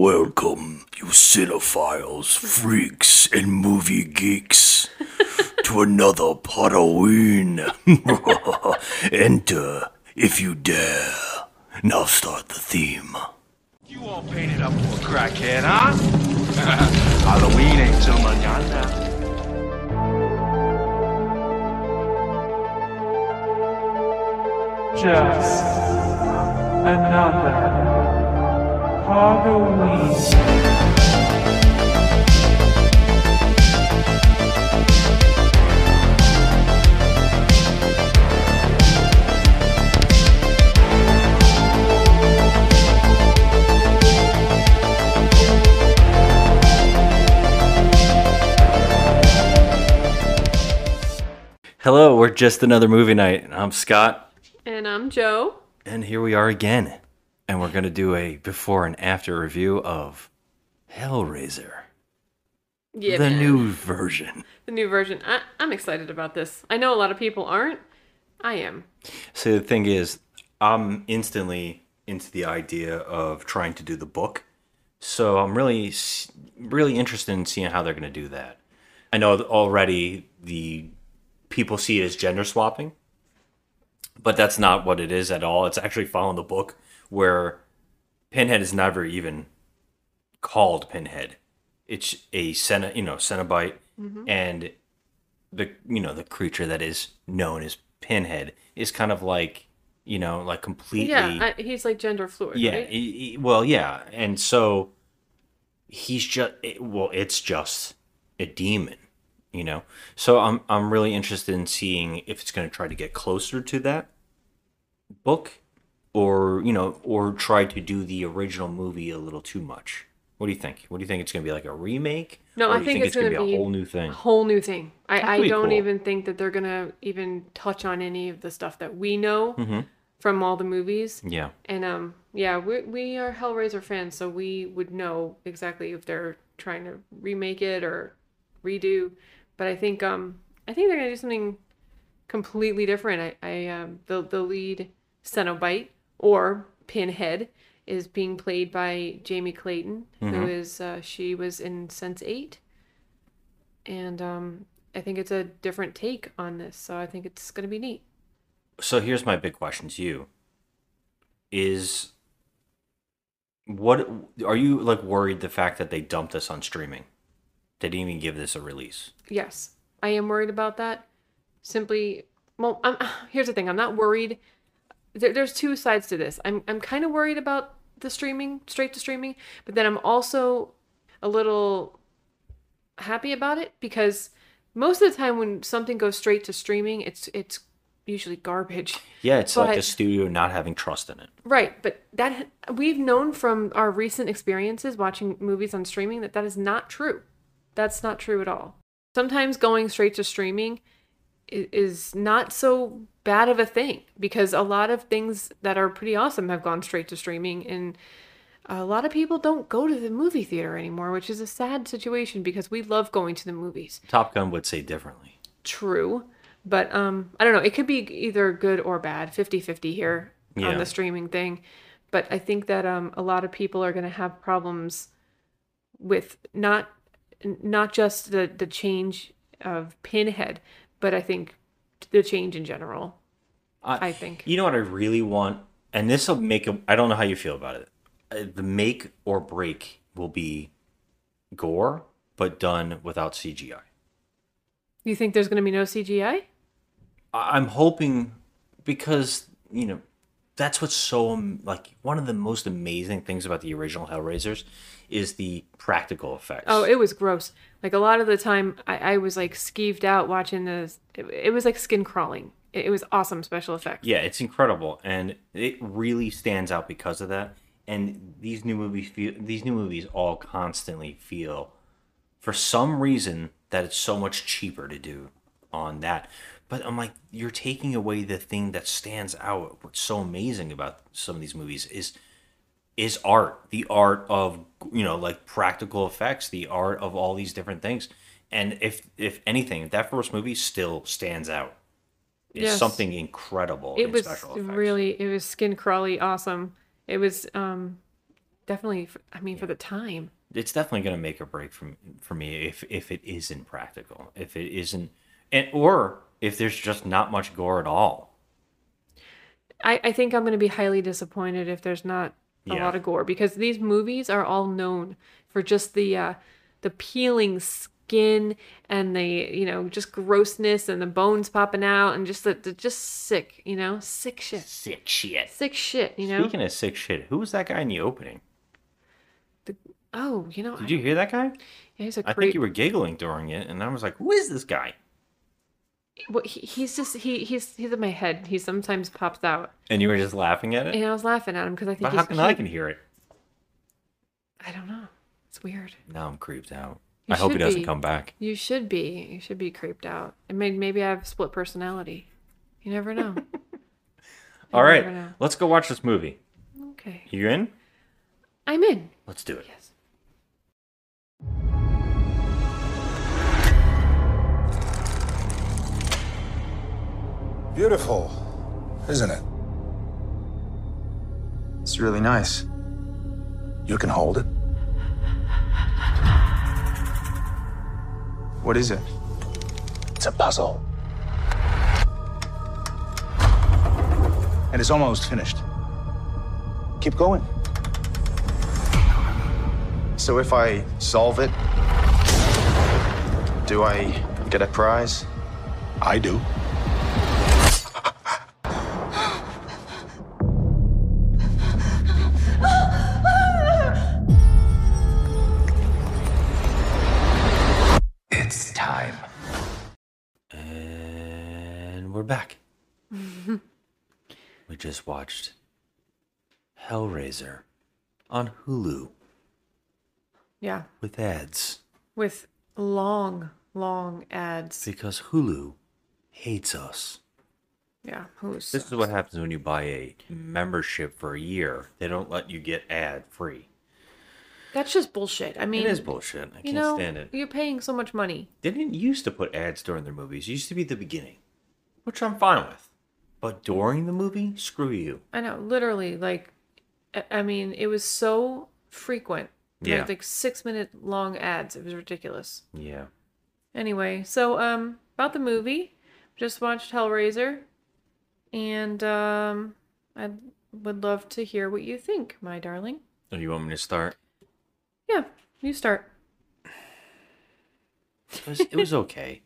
Welcome, you cinephiles, freaks, and movie geeks, to another Halloween. Enter if you dare. Now start the theme. You all painted up for a crackhead, huh? Halloween ain't till mañana. Just another Halloween. Hello, we're just another movie night. I'm Scott, And I'm Jo. and here we are again. And we're going to do a before and after review of Hellraiser, Yeah, the man. new version. the new version. I, I'm excited about this. I know a lot of people aren't. I am. So the thing is, I'm instantly into the idea of trying to do the book. So I'm really, really interested in seeing how they're going to do that. I know already the people see it as gender swapping, but that's not what it is at all. It's actually following the book where Pinhead is never even called Pinhead. It's a Cena, you know, Cenobite, mm-hmm. and the you know the creature that is known as Pinhead is kind of like you know like completely Yeah, I, he's like gender fluid. yeah right? he- he- well yeah and so he's just it, well it's just a demon you know so i'm i'm really interested in seeing if it's going to try to get closer to that book or you know or try to do the original movie a little too much what do you think what do you think it's going to be like a remake No, I you think it's gonna gonna be a whole new thing A whole new thing. I, I don't cool. even think that they're gonna even touch on any of the stuff that we know Mm-hmm. from all the movies. yeah And um, yeah, we we are Hellraiser fans, so we would know exactly if they're trying to remake it or redo. But I think um, I think they're gonna do something completely different. I, I um, the the lead Cenobite or Pinhead is being played by Jamie Clayton, who is uh, she was in Sense8, and um, I think it's a different take on this. So I think it's gonna be neat. so here's my big question to you is what are you like worried the fact that they dumped this on streaming they didn't even give this a release Yes, I am worried about that. Simply, well, I'm, here's the thing. I'm not worried. There, there's two sides to this. I'm I'm kind of worried about the streaming, straight to streaming, but then I'm also a little happy about it because most of the time when something goes straight to streaming, it's it's usually garbage. yeah it's like the studio not having trust in it Right, but that we've known from our recent experiences watching movies on streaming that that is not true. That's not true at all. Sometimes going straight to streaming is not so bad of a thing because a lot of things that are pretty awesome have gone straight to streaming and a lot of people don't go to the movie theater anymore, which is a sad situation because we love going to the movies. top gun would say differently True, but um I don't know, it could be either good or bad, 50-50 here Yeah. on the streaming thing. But I think that um a lot of people are going to have problems with not not just the the change of Pinhead, but I think the change in general. I think. you know what i really want and this will make a, i don't know how you feel about it Uh, the make or break will be gore but done without cgi You think there's going to be no CGI? I- I'm hoping because you know that's what's so like one of the most amazing things about the original Hellraisers is the practical effects. Oh, it was gross. Like a lot of the time, I, I was like skeeved out watching this. It, it was like skin crawling. It, it was awesome special effects. yeah, it's incredible, and it really stands out because of that. And these new movies feel these new movies all constantly feel, for some reason, that it's so much cheaper to do on that. But I'm like, you're taking away the thing that stands out. What's so amazing about some of these movies is is art the art of you know like practical effects the art of all these different things and if if anything that first movie still stands out it's Yes. something incredible it in was special effects. really it was skin crawly awesome it was um definitely I mean, for the time. it's definitely going to make a break from for me if if it isn't practical if it isn't and or if there's just not much gore at all. I, I think I'm going to be highly disappointed if there's not a Yeah. lot of gore because these movies are all known for just the uh, the peeling skin and the you know just grossness and the bones popping out and just the, the just sick you know sick shit. Sick shit. Sick shit you know? Speaking of sick shit who was that guy in the opening? Oh you know did you hear that guy? Yeah, he's a i creep think you were giggling during it and i was like who is this guy well, he, he's just he he's he's in my head he sometimes pops out and you were just laughing at it and I was laughing at him because I think but he's how can i cute. can hear it I don't know it's weird now i'm creeped out You i hope he doesn't come back You should be. You should be creeped out. And maybe maybe I have split personality. You never know. all right know. let's go watch this movie Okay. you in I'm in. let's do it Yes. Beautiful, isn't it? It's really nice. You can hold it. What is it? It's a puzzle. And it's almost finished. Keep going. So if I solve it, do I get a prize? I do. Watched Hellraiser on Hulu Yeah. with ads With long, long ads. because Hulu hates us. Yeah. Who's This is what happens when you buy a mm-hmm. membership for a year. They don't let you get ad free. That's just bullshit. I mean, It is bullshit. I you can't know, stand it. you're paying so much money. They didn't used to put ads during their movies. It used to be the beginning, which I'm fine with. But during the movie, screw you. I know, literally, like, I- mean, it was so frequent. They Yeah. like six minute long ads. It was ridiculous. Yeah. Anyway, so um about the movie, just watched Hellraiser, and um I would love to hear what you think, my darling. Oh, you want me to start? Yeah, you start. It was, it was okay.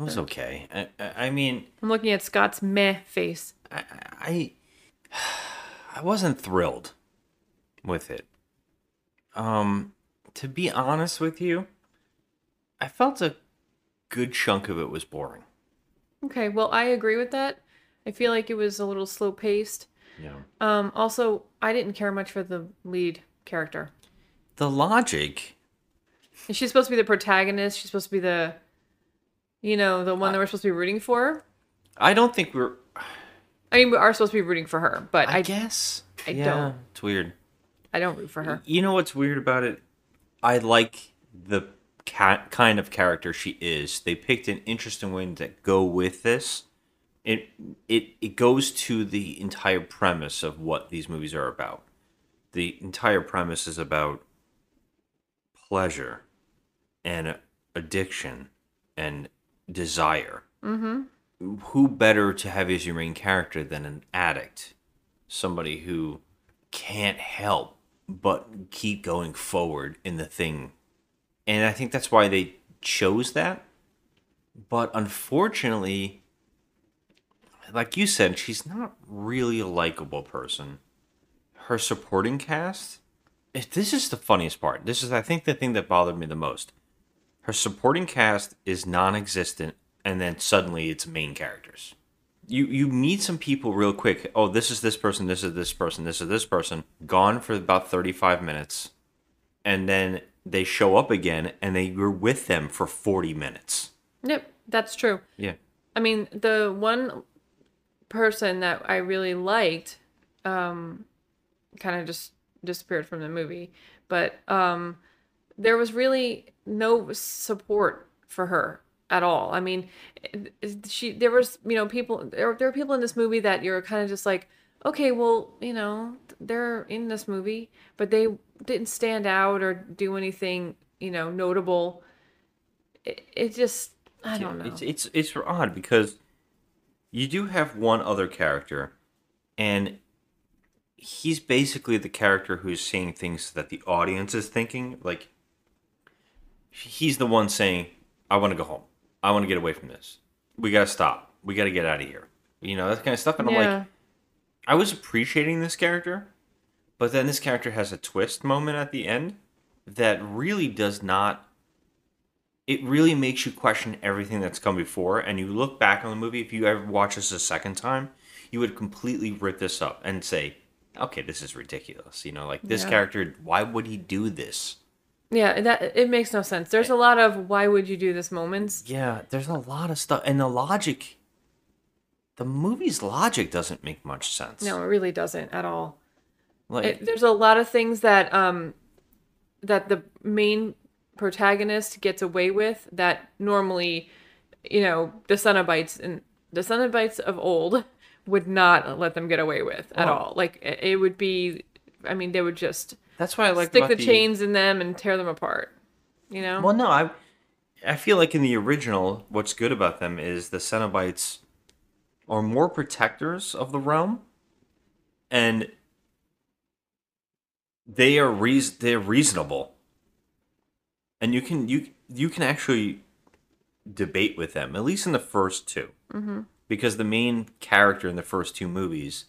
It was okay. I, I, I mean, I'm looking at Scott's meh face. I, I, I wasn't thrilled with it. Um, to be honest with you, I felt a good chunk of it was boring. Okay, well I agree with that. I feel like it was a little slow paced. Yeah. Um, also I didn't care much for the lead character. The logic, And she's supposed to be the protagonist. She's supposed to be the, you know, the one that we're supposed to be rooting for. I don't think we're. I mean, we are supposed to be rooting for her, but I, I, guess. I yeah, don't. It's weird. I don't root for her. You know what's weird about it? I like the cat kind of character she is. They picked an interesting way to go with this. It it it goes to the entire premise of what these movies are about. The entire premise is about pleasure and addiction and desire. Mm-hmm. Who better to have as your main character than an addict? Somebody who can't help but keep going forward in the thing. And I think that's why they chose that. But unfortunately, like you said, she's not really a likable person. Her supporting cast, this is the funniest part. This is, I think, the thing that bothered me the most. Her supporting cast is non existent, and then suddenly it's main characters you you meet some people real quick. Oh, this is this person, this is this person, this is this person. Gone for about 35 minutes. And then they show up again and they were with them for 40 minutes. Yep, that's true. Yeah. I mean, the one person that I really liked, um, kind of just disappeared from the movie, but um, there was really no support for her at all. I mean, she there was you know people there there were people in this movie that you're kind of just like, okay, well, you know, they're in this movie, but they didn't stand out or do anything, you know, notable. It, it just, I don't know. It's it's it's odd because you do have one other character, and he's basically the character who's saying things that the audience is thinking. Like he's the one saying, "I want to go home. I want to get away from this. We got to stop. We got to get out of here." You know that kind of stuff. And I'm like, I was appreciating this character, but then this character has a twist moment at the end that really does not. It really makes you question everything that's come before, and you look back on the movie. If you ever watch this a second time, you would completely rip this up and say, "Okay, this is ridiculous." You know, like this Yeah. character. Why would he do this? Yeah, that it makes no sense. There's a lot of why would you do this moments. Yeah, there's a lot of stuff, and the logic. The movie's logic doesn't make much sense. No, it really doesn't at all. like It, there's a lot of things that um that the main protagonist gets away with that normally you know the Cenobites and the Cenobites of old would not let them get away with at Oh. all. Like it, it would be I mean they would just that's why I like stick the chains in them and tear them apart. You know? Well, no, I I feel like in the original, what's good about them is the Cenobites are more protectors of the realm, and they are reas they're reasonable, and you can you you can actually debate with them at least in the first 2 mm-hmm. because the main character in the first two movies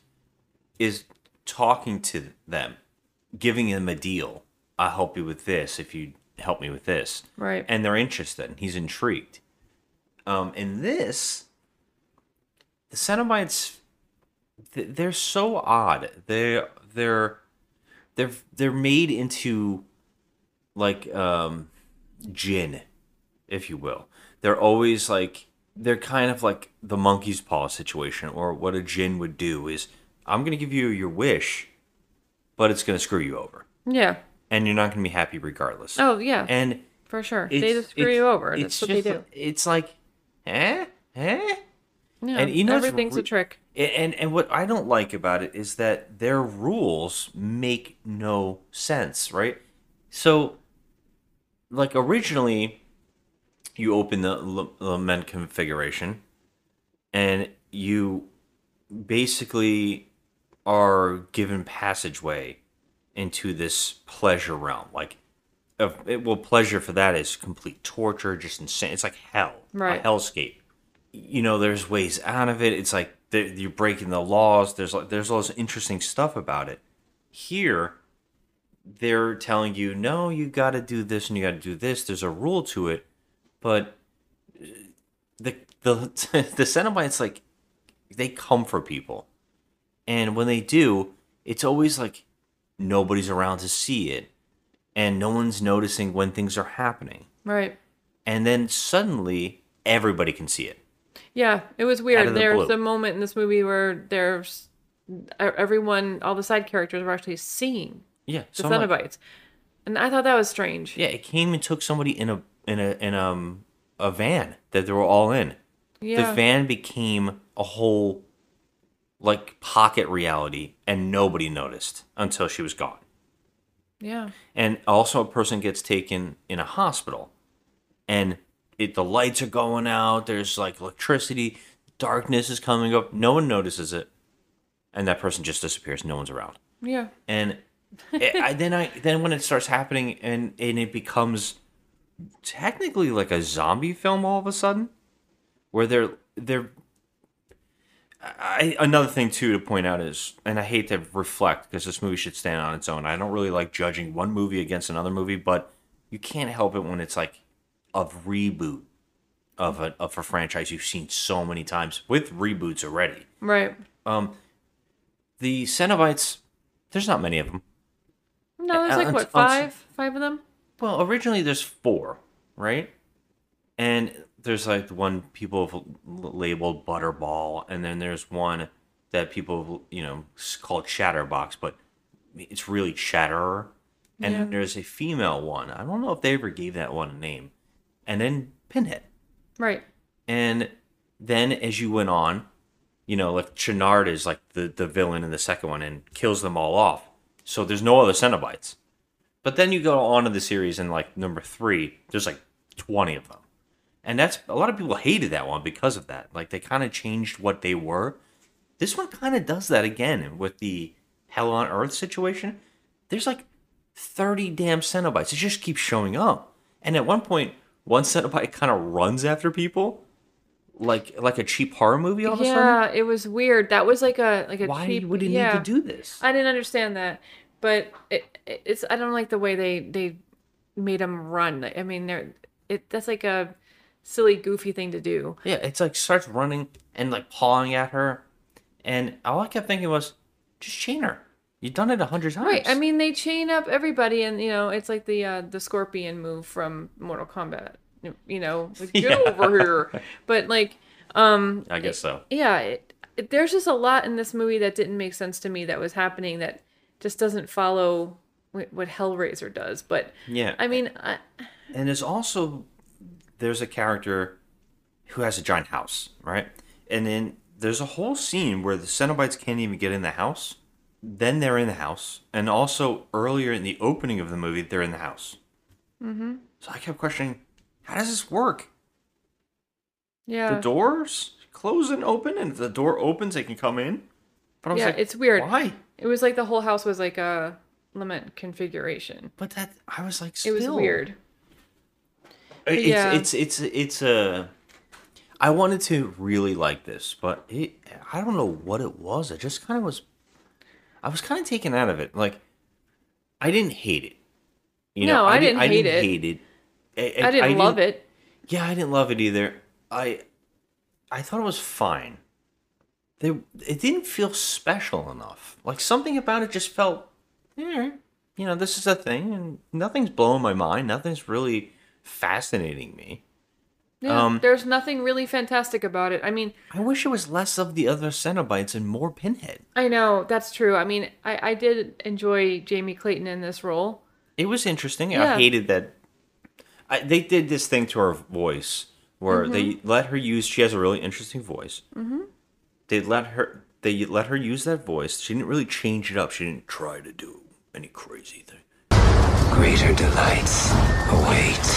is talking to them, giving him a deal. I'll help you with this if you help me with this. Right. and they're interested. And he's intrigued. Um in this the cenobites they're so odd. They're they're they're they're made into like um jinn if you will. They're always like they're kind of like the monkey's paw situation or what a jinn would do is i'm gonna give you your wish but it's gonna screw you over yeah. and you're not gonna be happy regardless Oh yeah. and for sure. They just screw you over. It's That's what they do. It's like, eh, eh. Yeah. and you know everything's re- a trick. And and what I don't like about it is that their rules make no sense, right? So, like originally, you open the L- lament configuration, and you basically are given passageway into this pleasure realm, like. Of, it, well, pleasure for that is complete torture, just insane. It's like hell, Right. a hellscape you know there's ways out of it. It's like you're breaking the laws. There's like there's all this interesting stuff about it. Here they're telling you no you got to do this and you got to do this. There's a rule to it. But uh, the the the cenobites like they come for people and when they do it's always like nobody's around to see it and no one's noticing when things are happening Right. and then suddenly everybody can see it Yeah, it was weird. the There's blue. a moment in this movie where there's everyone, all the side characters were actually seeing Yeah, the so Cenobites, and I thought that was strange. yeah, it came and took somebody in a in a in um a van that they were all in. Yeah. The van became a whole like pocket reality, and nobody noticed until she was gone. Yeah. And also, a person gets taken in a hospital, and it the lights are going out. There's like electricity, darkness is coming up. No one notices it, and that person just disappears. No one's around. Yeah. and it, I, then I then when it starts happening and and it becomes technically like a zombie film all of a sudden, where they're they're. I, another thing too to point out is, and I hate to reflect because this movie should stand on its own. I don't really like judging one movie against another movie, but you can't help it when it's like a reboot of a of a franchise you've seen so many times with reboots already. Right. Um, the Cenobites, there's not many of them. No, there's Uh, like uns- what five, five of them. Well, originally there's four, right? And there's like the one people have labeled Butterball, and then there's one that people you know called Chatterbox, but it's really Chatterer. And then there's a female one. I don't know if they ever gave that one a name. And then Pinhead. Right. And then as you went on, you know, like Channard is like the the villain in the second one and kills them all off. So there's no other Cenobites. But then you go on to the series and like number three, there's like 20 of them. And that's a lot of people hated that one because of that. Like they kind of changed what they were. This one kind of does that again with the Hell on Earth situation. There's like 30 damn Cenobites. It just keeps showing up. And at one point, one Cenobite kind of runs after people, like like a cheap horror movie. All of a sudden, Yeah, it was weird. That was like a like a why cheap. would it yeah. need to do this? I didn't understand that, but it, it- it's I don't like the way they they made him run. I mean, they're it that's like a silly, goofy thing to do. Yeah, it's like starts running and like pawing at her, and all I kept thinking was, just chain her. You've done it a hundred times. Right. I mean, they chain up everybody, and you know, it's like the uh, the scorpion move from Mortal Kombat. You know, like, get Yeah. over here. But like, um, I guess so. yeah, it, it, there's just a lot in this movie that didn't make sense to me that was happening that just doesn't follow what, what Hellraiser does. But Yeah, I mean, I, and there's also there's a character who has a giant house, right? And then there's a whole scene where the Cenobites can't even get in the house. Then they're in the house, and also earlier in the opening of the movie, they're in the house. Mm-hmm. So I kept questioning, how does this work? yeah, The doors close and open, and if the door opens, they can come in. But I was yeah, like, it's weird. Why? It was like the whole house was like a lament configuration. But that I was like, It was weird. It's, Yeah. it's it's it's a. I wanted to really like this, but it I don't know what it was. I just kind of was. I was kind of taken out of it. Like, I didn't hate it. You No, I di- didn't I hate didn't it. hate it. I didn't love it. Yeah, I didn't love it either. I I thought it was fine. They it didn't feel special enough. Like something about it just felt, eh, you know, this is a thing, and nothing's blowing my mind. Nothing's really fascinating me. Yeah, Um, there's nothing really fantastic about it. I mean, I wish it was less of the other Cenobites and more Pinhead. I know that's true. I mean, I, I did enjoy Jamie Clayton in this role. It was interesting. Yeah. I hated that. I, they did this thing to her voice where they Mm-hmm. let her use. She has a really interesting voice. Mm-hmm. They let her. They let her use that voice. She didn't really change it up. She didn't try to do any crazy thing. Greater delights await.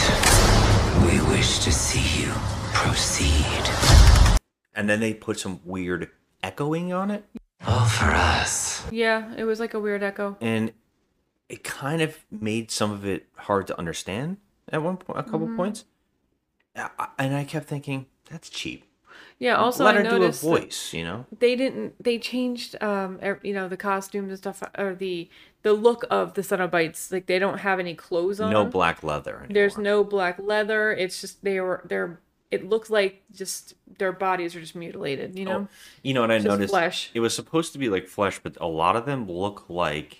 We wish to see you proceed. And then they put some weird echoing on it, All for us. Yeah, it was like a weird echo. and it kind of made some of it hard to understand at one point. A couple Mm-hmm. points, I- I- and I kept thinking that's cheap. Yeah. Also, let I her do a noticed voice. You know. they didn't. They changed, um, you know, the costumes and stuff, or the the look of the Cenobites. Like they don't have any clothes on. No black leather. Anymore. There's no black leather. It's just they were they're. It looks like just their bodies are just mutilated. You know. You know what I Just noticed? flesh. It was supposed to be like flesh, but a lot of them look like.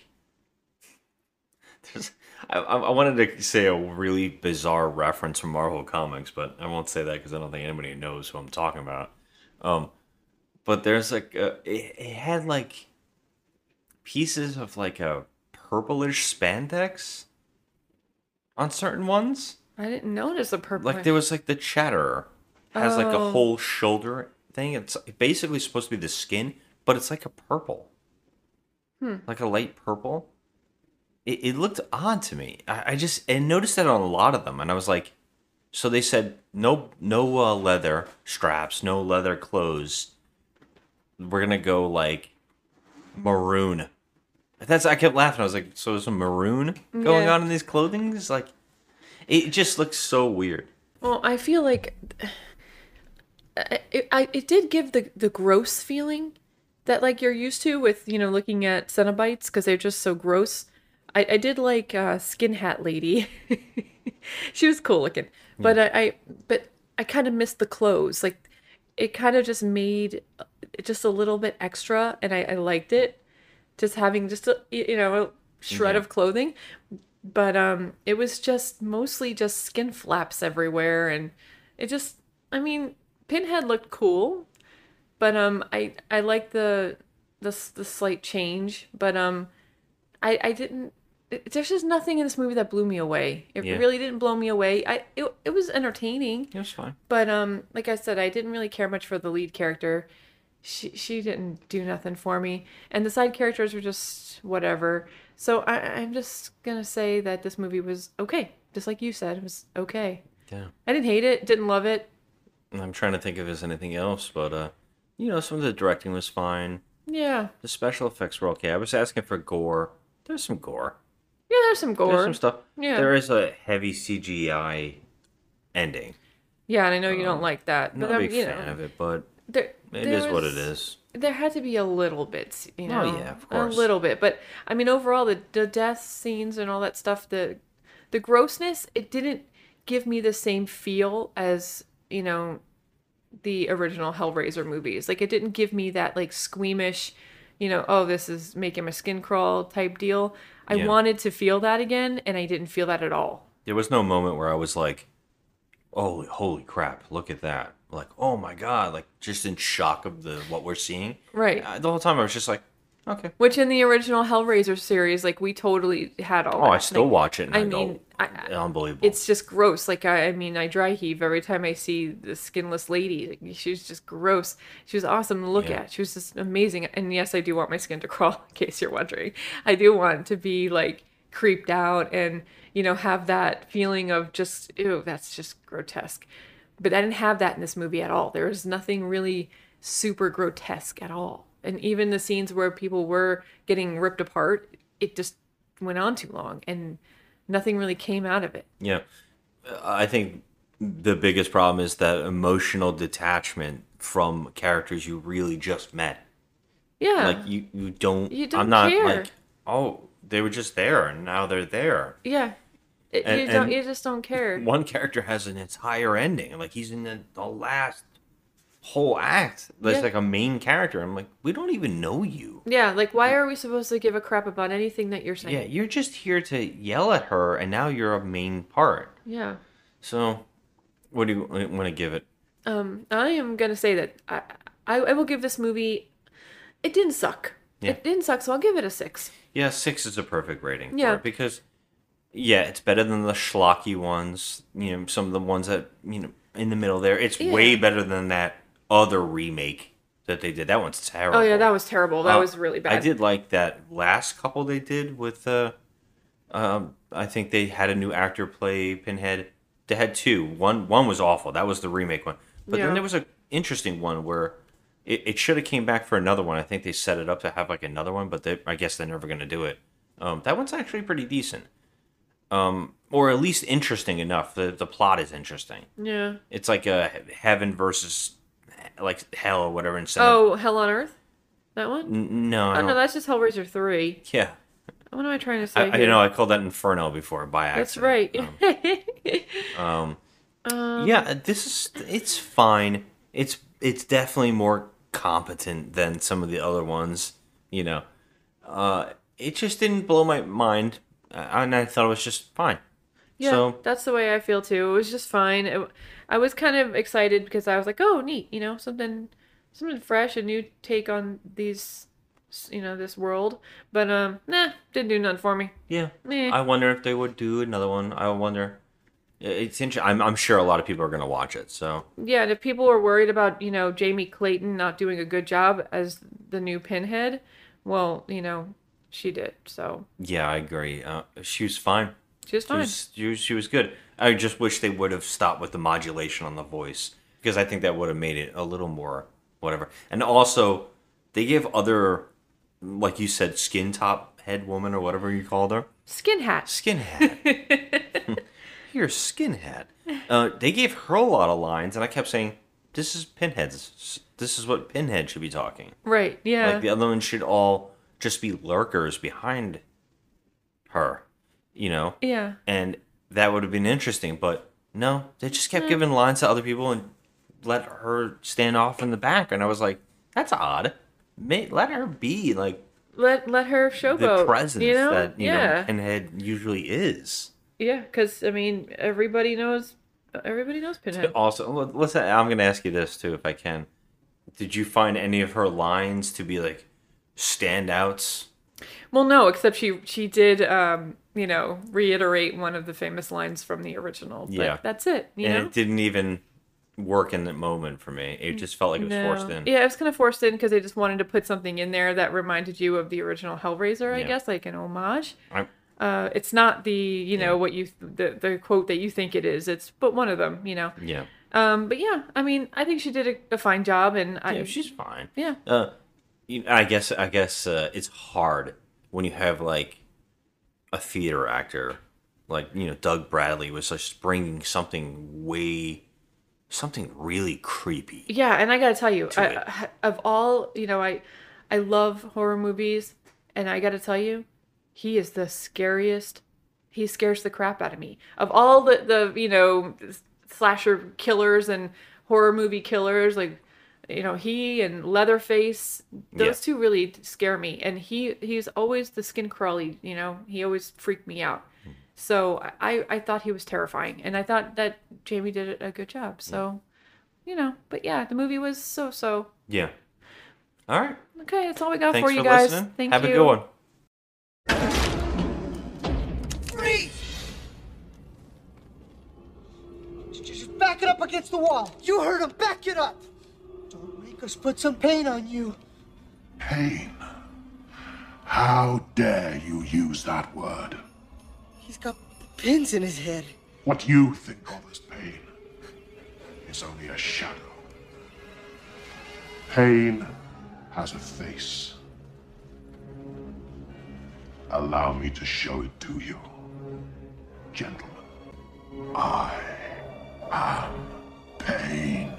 There's, I, I wanted to say a really bizarre reference from Marvel Comics, but I won't say that because I don't think anybody knows who I'm talking about. Um, but there's like a, it, it had like pieces of like a purplish spandex on certain ones. I didn't notice the purple. Like there was like the Chatterer has like a Oh. whole shoulder thing. It's basically supposed to be the skin, but it's like a purple, Hmm. like a light purple. It, it looked odd to me. I, I just and noticed that on a lot of them, and I was like, so they said no no uh, leather straps, no leather clothes. We're gonna go like maroon. That's I kept laughing. I was like, so there's some maroon going Yeah. on in these clothing? It's like it just looks so weird. Well, I feel like it, I, it did give the, the gross feeling that like you're used to with you know looking at Cenobites because they're just so gross. I, I did like uh, Skin Hat Lady. she was cool looking, but I, I but I kind of missed the clothes. Like it kind of just made it just a little bit extra, and I, I liked it. Just having just a you know a shred Yeah. of clothing, but um it was just mostly just skin flaps everywhere and it just i mean pinhead looked cool but um i i like the the, the slight change but um i i didn't there's just nothing in this movie that blew me away it Yeah. really didn't blow me away i it, it was entertaining It was fine. but um like i said i didn't really care much for the lead character she she didn't do nothing for me, and the side characters were just whatever. So I, I'm just gonna say that this movie was okay, just like you said, it was okay. Yeah. I didn't hate it, didn't love it. I'm trying to think if there's anything else, but uh, you know, some of the directing was fine. Yeah, The special effects were okay. I was asking for gore. There's some gore. Yeah. There's some gore. There's some stuff. Yeah. There is a heavy CGI ending. Yeah, and I know you don't um, like that, I'm but not a I'm, big you fan know, of it, but there, it there is what it was- is. There had to be a little bit, you oh, know. Oh, yeah, of course. A little bit, but I mean, overall, the the death scenes and all that stuff, the the grossness, it didn't give me the same feel as you know the original Hellraiser movies. Like, it didn't give me that like squeamish, you know, oh, this is making my skin crawl type deal. I Yeah. wanted to feel that again, and I didn't feel that at all. There was no moment where I was like, "Oh, holy crap! Look at that!" Like, "Oh my god!" Like just in shock of the what we're seeing. Right. The whole time I was just like, "Okay." Which in the original Hellraiser series, like we totally had all. Oh, I still Like, watch it. I, I mean, I- I- unbelievable. it's just gross. Like I, I mean, I dry heave every time I see the skinless lady. Like, she was just gross. She was awesome to look Yeah. at. She was just amazing. And yes, I do want my skin to crawl. In case you're wondering, I do want to be like creeped out and you know have that feeling of just ew, that's just grotesque. But I didn't have that in this movie at all. There was nothing really super grotesque at all. And even the scenes where people were getting ripped apart, it just went on too long and nothing really came out of it. Yeah. I think the biggest problem is that emotional detachment from characters you really just met. Yeah. Like you, you don't. You don't I'm not care. like, oh, they were just there and now they're there. yeah. And- you don't you just don't care. One character has an entire ending. Like he's in the, the last whole act. That's Yeah. like a main character. I'm like, we don't even know you. Yeah, like why are we supposed to give a crap about anything that you're saying? Yeah, you're just here to yell at her, and now you're a main part. Yeah. So, what do you want to give it? Um, I am gonna say that I, I I will give this movie. It didn't suck. Yeah. It didn't suck, so I'll give it a six. Yeah, six is a perfect rating. for Yeah. because yeah, it's better than the schlocky ones. You know, some of the ones that you know in the middle there. It's way better than that other remake that they did. That one's terrible. Oh yeah, that was terrible. That Uh, was really bad. I did like that last couple they did with uh um I think they had a new actor play Pinhead. They had two. One one was awful. That was the remake one. But Yeah. then there was a interesting one where it, it should have came back for another one. I think they set it up to have like another one, but they, I guess they're never going to do it. Um, that one's actually pretty decent, um, or at least interesting enough. the The plot is interesting. Yeah. It's like a heaven versus like hell or whatever. Instead of, Oh, Hell on Earth. That one? N- no, Oh no, that's just Hellraiser three. yeah. What am I trying to say? I, you know, I called that Inferno before by accident. That's right. Um, yeah, this is it's fine. It's it's definitely more competent than some of the other ones. You know, uh, it just didn't blow my mind, uh, and I thought it was just fine. Yeah, So that's the way I feel too. It was just fine. It, I was kind of excited because I was like, "Oh, neat! You know, something, something fresh, a new take on these, you know, this world." But um, nah, didn't do nothing for me. yeah, Meh. I wonder if they would do another one. I wonder. It's interesting. I'm, I'm sure a lot of people are going to watch it. So Yeah, and if people were worried about you know Jamie Clayton not doing a good job as the new Pinhead, well, you know, she did. So yeah, I agree. Uh, she was fine. She was She fine. was, she was, she was good. I just wish they would have stopped with the modulation on the voice because I think that would have made it a little more whatever. And also, they gave other, like you said, skin top head woman or whatever you called her, Skin hat. skinhead. You're skin skinhead. Uh, they gave her a lot of lines, and I kept saying, "This is Pinhead's. This is what Pinhead should be talking." Right. Yeah. Like the other ones should all just be lurkers behind her, you know yeah. and that would have been interesting. But no, they just kept giving lines to other people and let her stand off in the back, and I was like, that's odd. May, let her be like Let let her the showboat. presence you know? that you yeah. know Pinhead usually is. Yeah, because I mean, everybody knows. Everybody knows Pinhead. Also, listen. I'm going to ask you this too, if I can. Did you find any of her lines to be like standouts? Well, no, except she she did, um, you know, reiterate one of the famous lines from the original. But Yeah. that's it. You and know. it didn't even work in that moment for me. It just felt like it was forced in. Yeah, it was kind of forced in because they just wanted to put something in there that reminded you of the original Hellraiser, I Yeah. guess, like an homage. I- Uh, it's not the you know what you the the quote that you think it is. It's but one of them, you know. yeah. Um, but yeah, I mean, I think she did a, a fine job, and I Yeah, she's fine. yeah. Uh, you, I guess I guess uh, it's hard when you have like a theater actor like you know Doug Bradley was just bringing something way something really creepy. Yeah, and I gotta tell you, to I. Of all you know, I I love horror movies, and I gotta tell you, he is the scariest. He scares the crap out of me. Of all the the you know slasher killers and horror movie killers, like you know he and Leatherface, those Yeah. two really scare me. And he he's always the skin crawly. You know, he always freaked me out. Hmm. So I I thought he was terrifying, and I thought that Jamie did a good job. So you know, but yeah, the movie was so so. Yeah. All right. Okay, that's all we got Thanks for you for guys. listening. Thank Have you. Have a good one. Just back it up against the wall. You heard him. Back it up. Us put some pain on you. Pain. How dare you use that word? He's got pins in his head. What you think of as pain is only a shadow. Pain has a face. Allow me to show it to you. Gentlemen, I am pain.